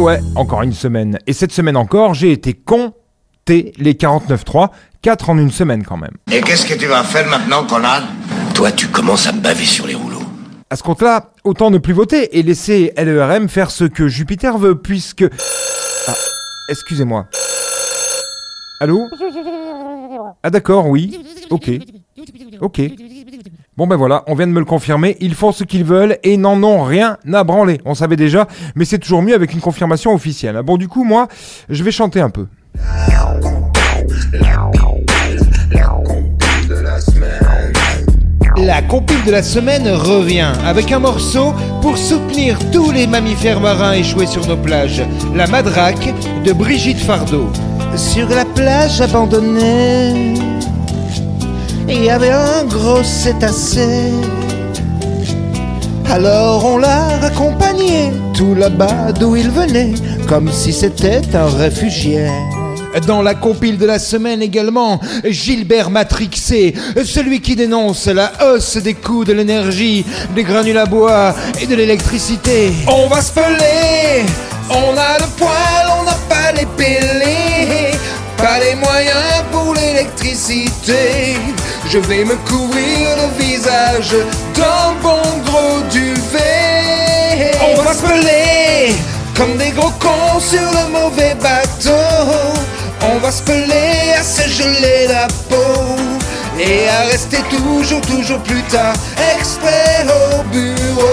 ouais, encore une semaine. Et cette semaine encore, j'ai été compter les 49.3, 4 en une semaine quand même. Et qu'est-ce que tu vas faire maintenant, Conrad Toi, tu commences à me baver sur les rouleaux. À ce compte-là, autant ne plus voter et laisser LERM faire ce que Jupiter veut, puisque... Ah, excusez-moi. Allô? Ah d'accord, oui. Ok. Ok. Bon ben voilà, on vient de me le confirmer, ils font ce qu'ils veulent et n'en ont rien à branler. On savait déjà, mais c'est toujours mieux avec une confirmation officielle. Bon du coup, moi, je vais chanter un peu. La compile de la semaine revient avec un morceau pour soutenir tous les mammifères marins échoués sur nos plages. La Madraque de Brigitte Fardot. Sur la plage abandonnée, il y avait un gros cétacé. Alors on l'a raccompagné tout là-bas d'où il venait, comme si c'était un réfugié. Dans la compile de la semaine également, Gilbert Matrixé, celui qui dénonce la hausse des coûts de l'énergie, des granules à bois et de l'électricité. On va se peler, on a le poil, on n'a pas les pellets, pas les moyens pour l'électricité. Je vais me couvrir le visage d'un bon gros duvet. On va se peler comme des gros cons sur le mauvais bateau. On va se peler à se geler la peau et à rester toujours, toujours plus tard, exprès au bureau.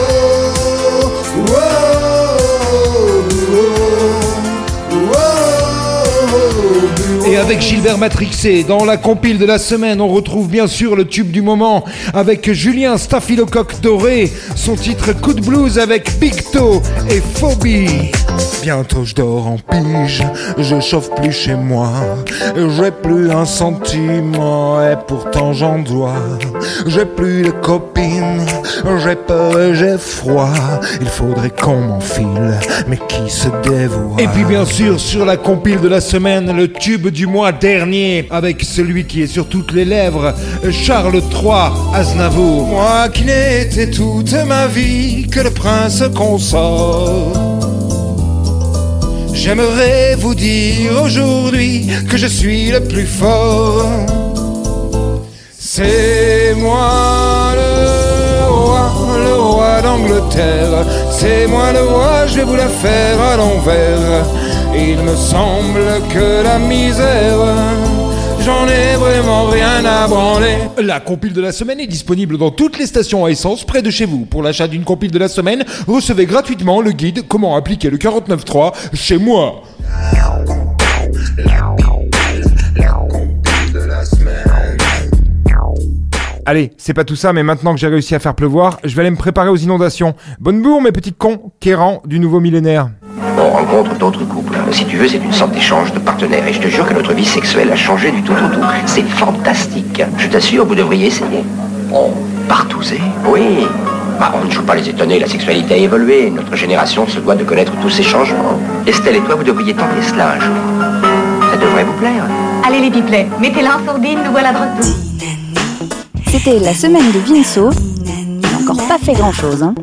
Avec Gilbert Matrixé, dans la compile de la semaine, on retrouve bien sûr le tube du moment avec Julien Staphylocoque Doré, son titre Coup de blues avec Picto et Phobie. Bientôt je dors en pige, je chauffe plus chez moi, j'ai plus un sentiment et pourtant j'en dois. J'ai plus de copines, j'ai peur et j'ai froid, il faudrait qu'on m'enfile, mais qui se dévoie? Et puis bien sûr sur la compile de la semaine, le tube du mois dernier avec celui qui est sur toutes les lèvres, Charles III Aznavour. Moi qui n'étais toute ma vie que le prince consort. J'aimerais vous dire aujourd'hui que je suis le plus fort. C'est moi le roi, le roi d'Angleterre. C'est moi le roi, je vais vous la faire à l'envers. Il me semble que la misère, j'en ai vraiment rien à branler. La compile de la semaine est disponible dans toutes les stations à essence près de chez vous. Pour l'achat d'une compile de la semaine, recevez gratuitement le guide Comment appliquer le 49.3 chez moi. Allez, c'est pas tout ça, mais maintenant que j'ai réussi à faire pleuvoir, je vais aller me préparer aux inondations. Bonne bourre, mes petits cons, Kéran du nouveau millénaire. On rencontre d'autres couples. Si tu veux, c'est une sorte d'échange de partenaires. Et je te jure que notre vie sexuelle a changé du tout au tout. C'est fantastique. Je t'assure, vous devriez essayer. Oh, partousé Oui. Bah, on ne joue pas les étonnés, la sexualité a évolué. Notre génération se doit de connaître tous ces changements. Estelle et toi, vous devriez tenter cela un jour. Ça devrait vous plaire. Allez les pipelets, mettez-la en sourdine, nous voilà de retour. C'était la semaine de Vinceau. Il n'a encore pas fait grand-chose. Hein.